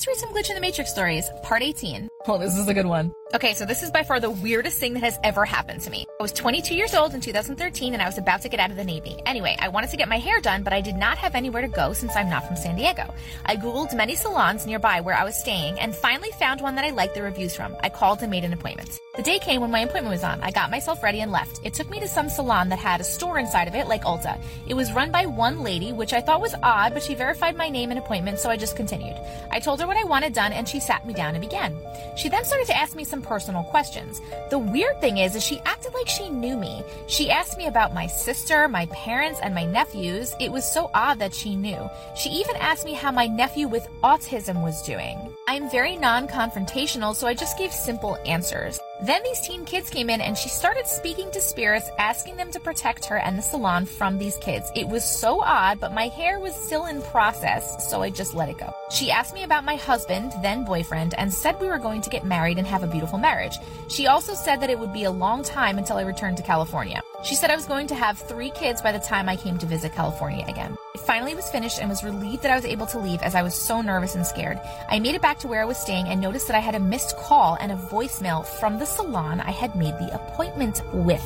Let's read some Glitch in the Matrix stories, part 18. Oh, this is a good one. Okay, so this is by far the weirdest thing that has ever happened to me. I was 22 years old in 2013 and I was about to get out of the Navy. Anyway, I wanted to get my hair done, but I did not have anywhere to go since I'm not from San Diego. I Googled many salons nearby where I was staying and finally found one that I liked the reviews from. I called and made an appointment. The day came when my appointment was on. I got myself ready and left. It took me to some salon that had a store inside of it, like Ulta. It was run by one lady, which I thought was odd, but she verified my name and appointment, so I just continued. I told her what I wanted done and she sat me down and began. She then started to ask me some personal questions. The weird thing is, is she acted like she knew me. She asked me about my sister, my parents, and my nephews. It was so odd that she knew. She even asked me how my nephew with autism was doing. I'm very non-confrontational, so I just gave simple answers. Then these teen kids came in and she started speaking to spirits, asking them to protect her and the salon from these kids. It was so odd, but my hair was still in process, so I just let it go. She asked me about my husband, then boyfriend, and said we were going to get married and have a beautiful marriage. She also said that it would be a long time until I returned to California. She said I was going to have three kids by the time I came to visit California again. It finally was finished and was relieved that I was able to leave as I was so nervous and scared. I made it back to where I was staying and noticed that I had a missed call and a voicemail from the salon I had made the appointment with.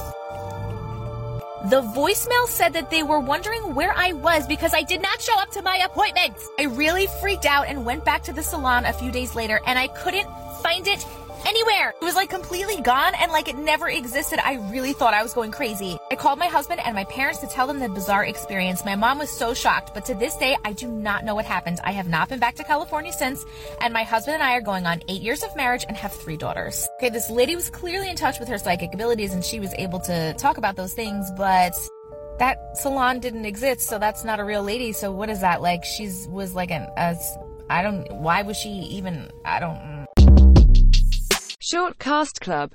The voicemail said that they were wondering where I was because I did not show up to my appointment. I really freaked out and went back to the salon a few days later and I couldn't find it anywhere. It was like completely gone and like it never existed. I really thought I was going crazy. I called my husband and my parents to tell them the bizarre experience. My mom was so shocked, but to this day, I do not know what happened. I have not been back to California since, and my husband and I are going on eight years of marriage and have three daughters. Okay, this lady was clearly in touch with her psychic abilities and she was able to talk about those things, but that salon didn't exist, so that's not a real lady. So what is that? Like she's was like an as I don't why was she even I don't Short Cast Club